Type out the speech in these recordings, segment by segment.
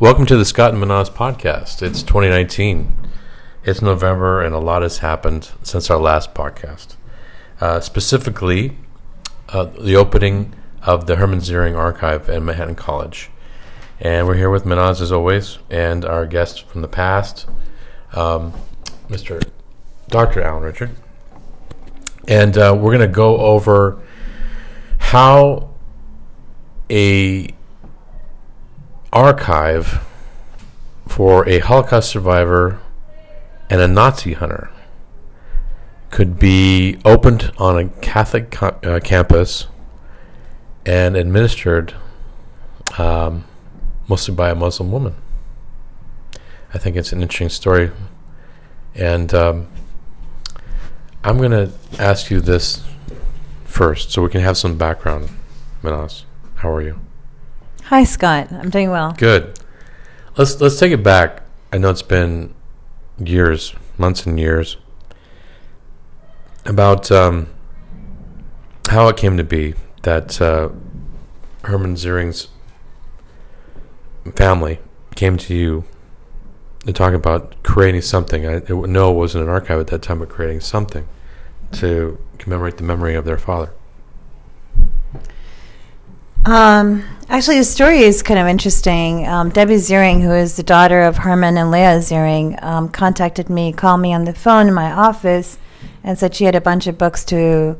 Welcome to the Scott and Mehnaz podcast. It's 2019. It's November, and a lot has happened since our last podcast. Uh, specifically, uh, the opening of the Herman Ziering Archive at Manhattan College. And we're here with Mehnaz as always, and our guest from the past, um, Mr. Dr. Alan Richard. And uh, we're going to go over how a archive for a Holocaust survivor and a Nazi hunter could be opened on a Catholic uh, campus and administered um, mostly by a Muslim woman. I think it's an interesting story. And um, I'm going to ask you this first so we can have some background, Mehnaz. How are you? Hi, Scott. I'm doing well. Good. Let's let's take it back. I know it's been years, months and years about um, how it came to be that uh, Herman Ziering's family came to you to talk about creating something. I know it wasn't an archive at that time, but creating something to commemorate the memory of their father. Um, actually, the story is kind of interesting. Um, Debbie Ziering, who is the daughter of Herman and Leah Ziering, um, contacted me, called me on the phone in my office, and said she had a bunch of books to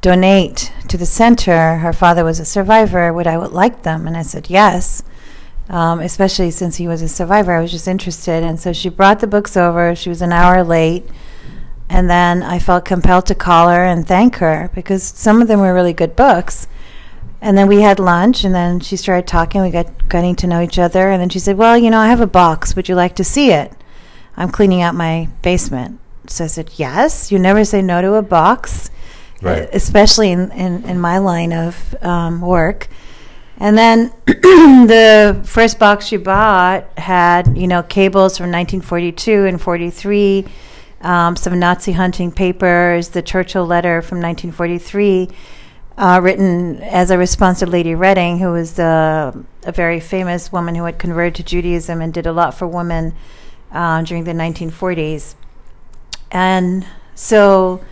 donate to the center. Her father was a survivor. Would I would like them? And I said yes. Um, especially since he was a survivor, I was just interested, and so she brought the books over. She was an hour late, and then I felt compelled to call her and thank her because some of them were really good books and then we had lunch, and then she started talking. We got getting to know each other, and then she said, "Well, you know, I have a box. Would you like to see it? I'm cleaning out my basement." So I said, "Yes." You never say no to a box, Right. especially in, in, in my line of um, work. And then the first box she bought had, you know, cables from 1942 and 43, um, some Nazi hunting papers, the Churchill letter from 1943 uh, written as a response to Lady Reading, who was uh, a very famous woman who had converted to Judaism and did a lot for women uh, during the 1940s. And so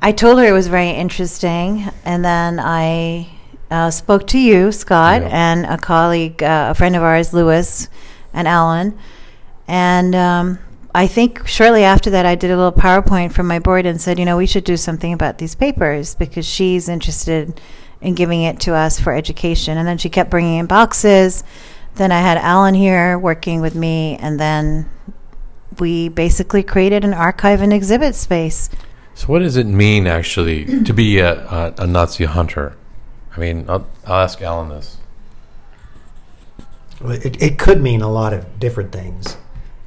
I told her it was very interesting, and then I uh, spoke to you, Scott, Yeah. and a colleague, uh, a friend of ours, Lewis, and Alan, and um, I think shortly after that, I did a little PowerPoint from my board and said, you know, we should do something about these papers because she's interested in giving it to us for education. And then she kept bringing in boxes. Then I had Alan here working with me, and then we basically created an archive and exhibit space. So, what does it mean actually to be a, a, a Nazi hunter? I mean, I'll, I'll ask Alan this. It, it could mean a lot of different things.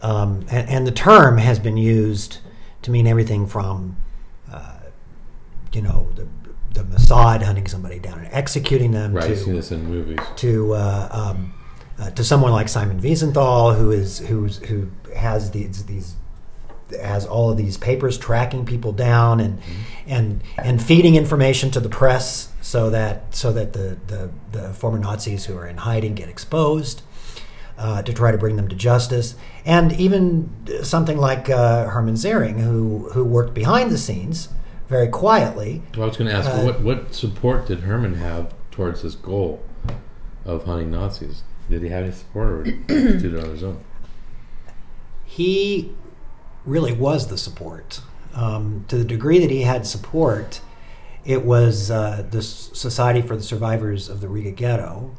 Um, and, and the term has been used to mean everything from, uh, you know, the, the Mossad hunting somebody down and executing them Right, I've seen to, this in movies. to, uh, um, uh, to someone like Simon Wiesenthal, who is who's, who has these these has all of these papers tracking people down and and and feeding information to the press so that so that the the, the former Nazis who are in hiding get exposed uh, to try to bring them to justice and even something like uh, Herman Ziering who who worked behind the scenes very quietly Well, I was going to ask, Uh, what what support did Herman have towards this goal of hunting Nazis? Did he have any support, or did he do it on his own? he really was the support. Um, to the degree that he had support, it was uh, the Society for the Survivors of the Riga Ghetto,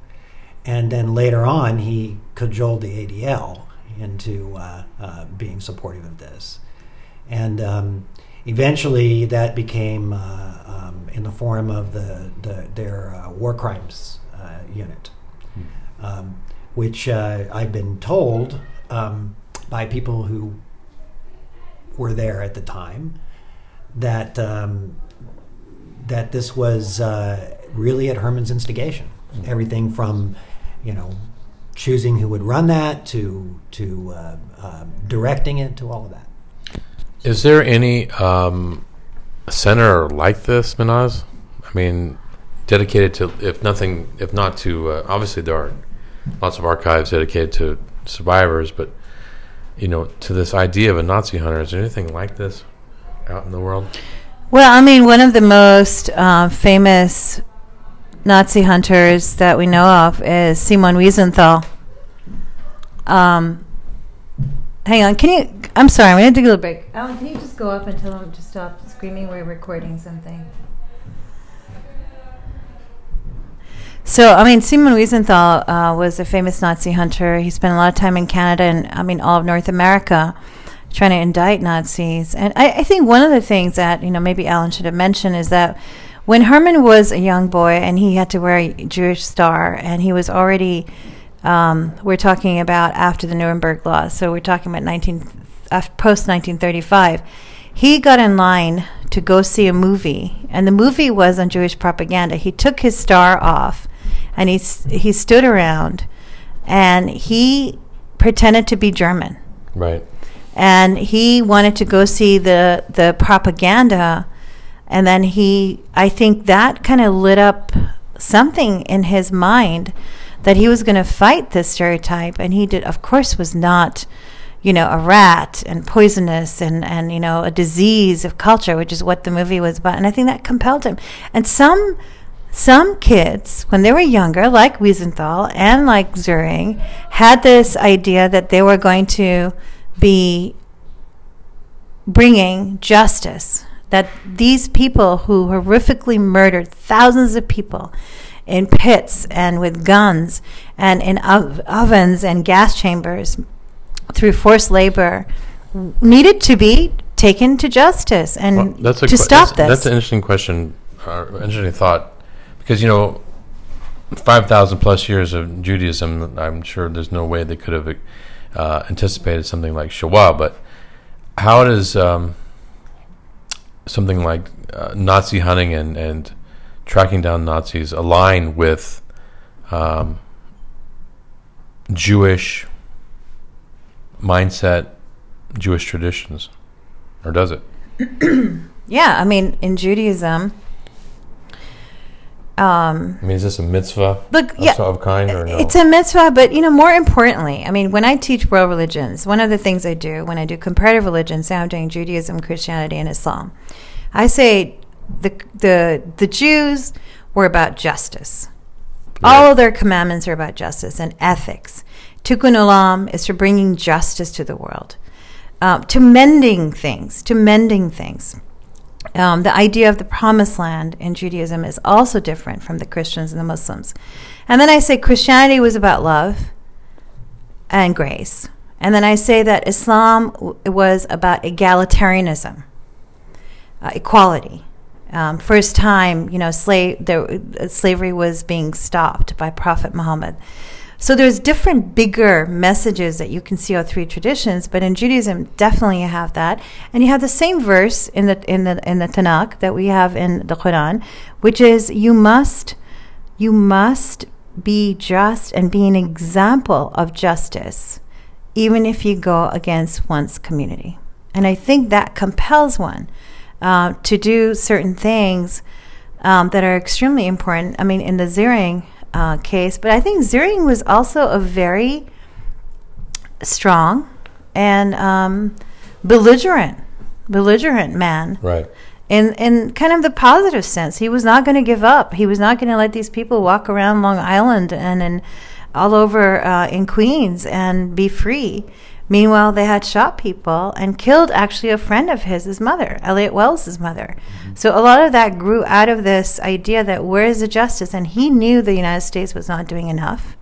and then later on, he cajoled the ADL into uh, uh, being supportive of this, and um, eventually that became uh, um, in the form of the, the their uh, war crimes uh, unit. Um, which uh, I've been told um, by people who were there at the time that um, that this was uh, really at Herman's instigation. Everything from you know choosing who would run that to to uh, uh, directing it to all of that. Is there any um, center like this, Mehnaz? I mean, dedicated to, if nothing, if not to, uh, obviously there are lots of archives dedicated to survivors, but you know, to this idea of a Nazi hunter, is there anything like this out in the world? Well, I mean, one of the most uh, famous Nazi hunters that we know of is Simon Wiesenthal. Um, hang on, can you? I'm sorry, I'm going to take a little break. Alan, can you just go up and tell them to stop screaming? We're recording something. So, I mean, Simon Wiesenthal uh, was a famous Nazi hunter. He spent a lot of time in Canada and, I mean, all of North America trying to indict Nazis. And I, I think one of the things that, you know, maybe Alan should have mentioned is that when Herman was a young boy and he had to wear a Jewish star and he was already, um, we're talking about after the Nuremberg laws, so we're talking about 19, post 1935, he got in line to go see a movie, and the movie was on Jewish propaganda. He took his star off and he he stood around and he pretended to be German. Right. And he wanted to go see the the propaganda and then he I think that kind of lit up something in his mind that he was going to fight this stereotype and he did of course was not you know a rat and poisonous and and you know a disease of culture which is what the movie was about and I think that compelled him and some some kids, when they were younger, like Wiesenthal and like Ziering, had this idea that they were going to be bringing justice. That these people who horrifically murdered thousands of people in pits and with guns and in ov- ovens and gas chambers through forced labor needed to be taken to justice and well, that's to qu- stop that's, this. That's an interesting question, uh, interesting thought because you know, five thousand plus years of Judaism, I'm sure there's no way they could have uh, anticipated something like Shoah. But how does um, something like uh, Nazi hunting and, and tracking down Nazis align with um, Jewish mindset, Jewish traditions, or does it? yeah, I mean, in Judaism um, I mean, is this a mitzvah? Look, yeah, of kind or no? It's a mitzvah, but you know, more importantly, I mean, when I teach world religions, one of the things I do when I do comparative religions, say I'm doing Judaism, Christianity, and Islam, I say the the the Jews were about justice. Right. All of their commandments are about justice and ethics. Tikkun olam is for bringing justice to the world, um, to mending things, to mending things. Um, the idea of the promised land in Judaism is also different from the Christians and the Muslims. And then I say Christianity was about love and grace. And then I say that Islam w- was about egalitarianism, uh, equality. Um, first time, you know, slave, there, uh, slavery was being stopped by Prophet Muhammad. So there's different bigger messages that you can see all three traditions, but in Judaism definitely you have that. And you have the same verse in the in the in the Tanakh that we have in the Quran, which is you must you must be just and be an example of justice even if you go against one's community. And I think that compels one uh, to do certain things um, that are extremely important. I mean, in the Ziering uh, case, but I think Ziering was also a very strong and um, belligerent, belligerent man. Right. In in kind of the positive sense, he was not going to give up. He was not going to let these people walk around Long Island and and all over uh, in Queens and be free. Meanwhile, they had shot people and killed actually a friend of his, his mother, Elliot Welles' mother. Mm-hmm. So a lot of that grew out of this idea that where is the justice? And he knew the United States was not doing enough.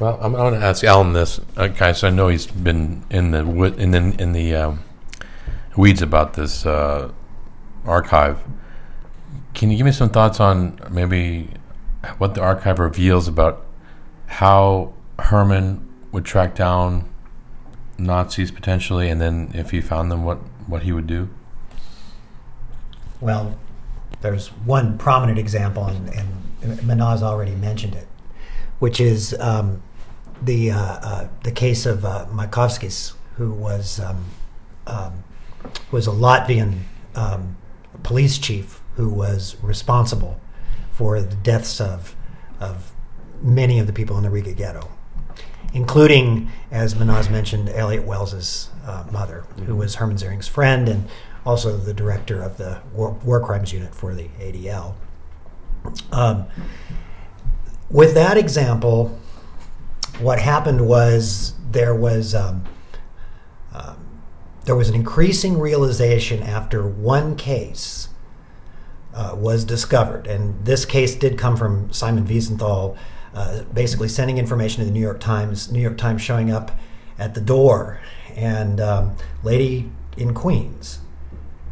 Well, I'm, going to ask Alan this, uh, guys. I know he's been in the in the in the um, weeds about this uh, archive. Can you give me some thoughts on maybe what the archive reveals about how Herman would track down Nazis potentially, and then if he found them, what what he would do? Well, there's one prominent example, and, and Mehnaz already mentioned it, which is um, the uh, uh, the case of uh, who was um, um, was a Latvian um, police chief who was responsible for the deaths of of many of the people in the Riga ghetto including, as Mehnaz mentioned, Elliot Welles's uh, mother, who was Herman Ziering's friend and also the director of the War, War Crimes Unit for the ADL. Um, with that example, what happened was there was um, um, there was an increasing realization after one case uh, was discovered, and this case did come from Simon Wiesenthal, uh, basically sending information to the New York Times. New York Times showing up at the door, and um, lady in Queens,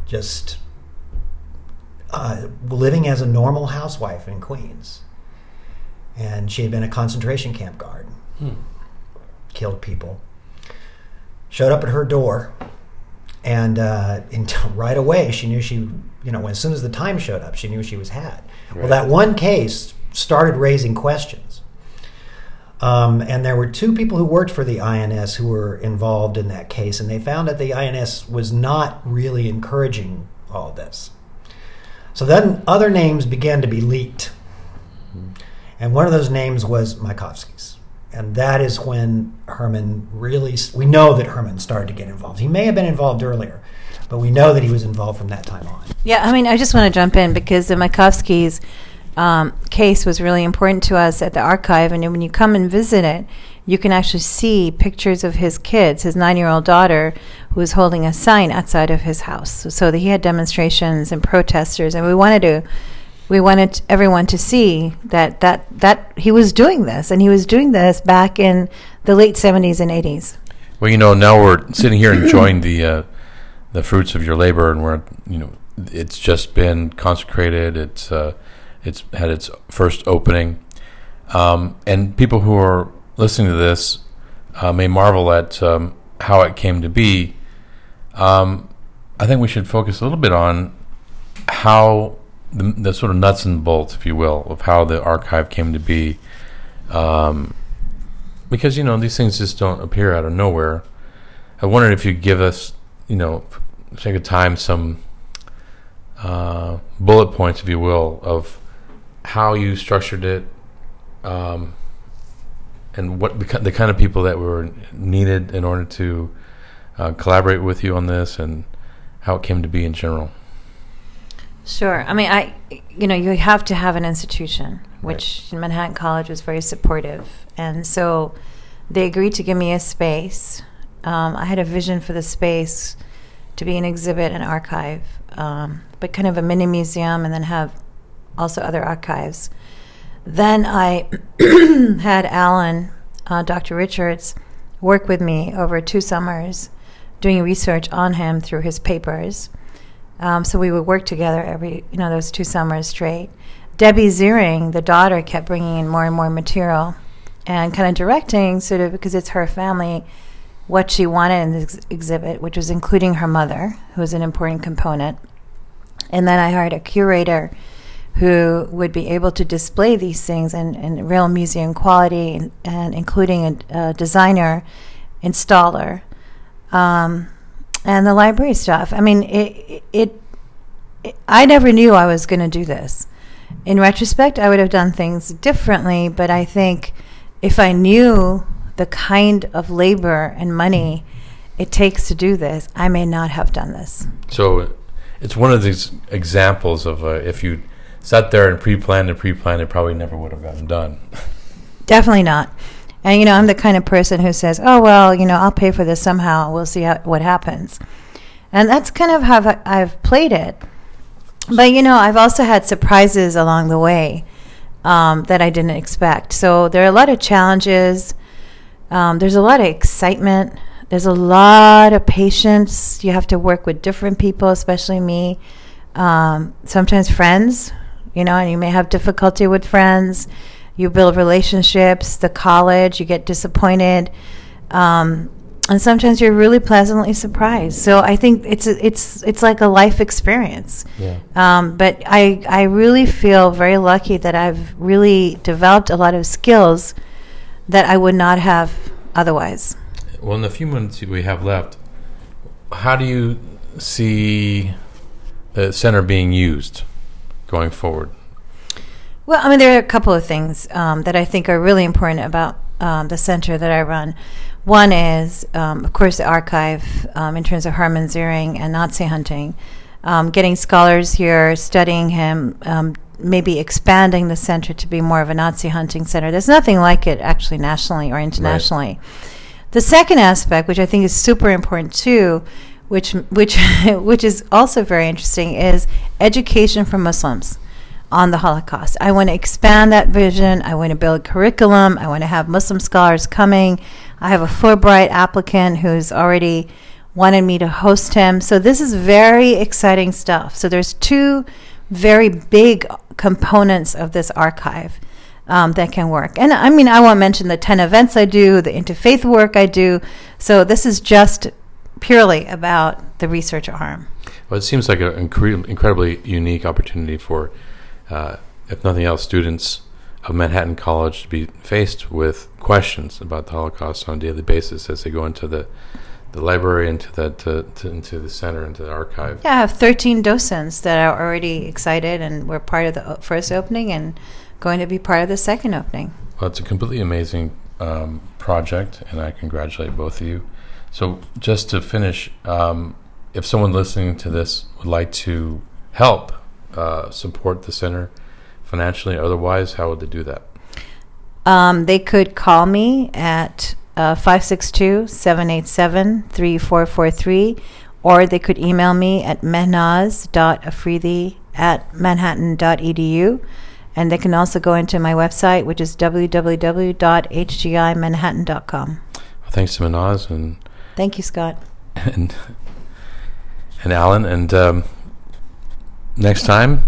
just uh, living as a normal housewife in Queens, and she had been a concentration camp guard, hmm. killed people. Showed up at her door, and uh, in, right away she knew she, you know, as soon as the time showed up, she knew she was had. Right. Well, that one case started raising questions. Um, and there were two people who worked for the INS who were involved in that case, and they found that the INS was not really encouraging all of this. So then other names began to be leaked. And one of those names was Maikovskis. And that is when Herman really, we know that Herman started to get involved. He may have been involved earlier, but we know that he was involved from that time on. Yeah, I mean, I just want to jump in because the Maikovskis um, case was really important to us at the archive. And when you come and visit it, you can actually see pictures of his kids, his nine year old daughter, who was holding a sign outside of his house. So, so that he had demonstrations and protesters. And we wanted to. We wanted everyone to see that, that that he was doing this, and he was doing this back in the late seventies and eighties. Well, you know, now we're sitting here enjoying the uh, the fruits of your labor, and we're you know, it's just been consecrated. It's uh, it's had its first opening. Um, and people who are listening to this uh, may marvel at um, how it came to be. Um, I think we should focus a little bit on how the, the, sort of nuts and bolts, if you will, of how the archive came to be. Um, because, you know, these things just don't appear out of nowhere. I wondered if you'd give us, you know, take a time, some uh, bullet points, if you will, of how you structured it, um, and what the, kind of people that were needed in order to uh, collaborate with you on this, and how it came to be in general. Sure. I mean, I, you know, you have to have an institution, which right. Manhattan College was very supportive, and so they agreed to give me a space. Um, I had a vision for the space to be an exhibit and archive, um, but kind of a mini museum, and then have also other archives. Then I had Alan, uh, Dr. Richards, work with me over two summers doing research on him through his papers. Um, so we would work together every, you know, those two summers straight. Debbie Ziering, the daughter, kept bringing in more and more material and kind of directing, sort of because it's her family, what she wanted in this exhibit, which was including her mother, who was an important component. And then I hired a curator who would be able to display these things in, in real museum quality and, and including a, a, designer, installer, um, and the library stuff. I mean, it, it, it I never knew I was going to do this. In retrospect, I would have done things differently, but I think if I knew the kind of labor and money it takes to do this, I may not have done this. So it's one of these examples of uh, if you sat there and pre-planned and pre-planned, it probably never would have gotten done. Definitely not. And you know, I'm the kind of person who says, "Oh well, you know, I'll pay for this somehow. We'll see how, what happens." And that's kind of how I've played it. But you know, I've also had surprises along the way um, that I didn't expect. So there are a lot of challenges. Um, there's a lot of excitement. There's a lot of patience. You have to work with different people, especially me. Um, sometimes friends you know, and you may have difficulty with friends. You build relationships, the college, you get disappointed. Um, and sometimes you're really pleasantly surprised. So I think it's it's it's like a life experience. Yeah. Um, but I I really feel very lucky that I've really developed a lot of skills that I would not have otherwise. Well, in the few minutes we have left, how do you see the center being used? Going forward? Well, I mean, there are a couple of things um, that I think are really important about um, the center that I run. One is, um, of course, the archive um, in terms of Herman Ziering and Nazi hunting, um, getting scholars here studying him, um, maybe expanding the center to be more of a Nazi hunting center. There's nothing like it actually nationally or internationally. The second aspect, which I think is super important too, which which which is also very interesting, is education for Muslims on the Holocaust. I want to expand that vision. I want to build curriculum. I want to have Muslim scholars coming. I have a Fulbright applicant who's already wanted me to host him. So this is very exciting stuff. So there's two very big components of this archive um, that can work. And I mean, I won't mention the 10 events I do, the interfaith work I do. So this is just purely about the research arm. Well, it seems like an incre- incredibly unique opportunity for, uh, if nothing else, students of Manhattan College to be faced with questions about the Holocaust on a daily basis as they go into the the library, into the to, to, into the center, into the archive. Yeah, I have 13 docents that are already excited and were part of the first opening and going to be part of the second opening. Well, it's a completely amazing um, project, and I congratulate both of you. So, just to finish, um, if someone listening to this would like to help uh, support the center financially or otherwise, how would they do that? Um, they could call me at uh, 562 787 3443, or they could email me at mehnaz.afridi at manhattan.edu. And they can also go into my website, which is www.hgimanhattan.com. Thanks to Mehnaz and Thank you, Scott. and and Alan. And um, next time,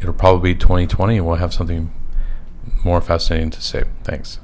it'll probably be 2020, and we'll have something more fascinating to say. Thanks.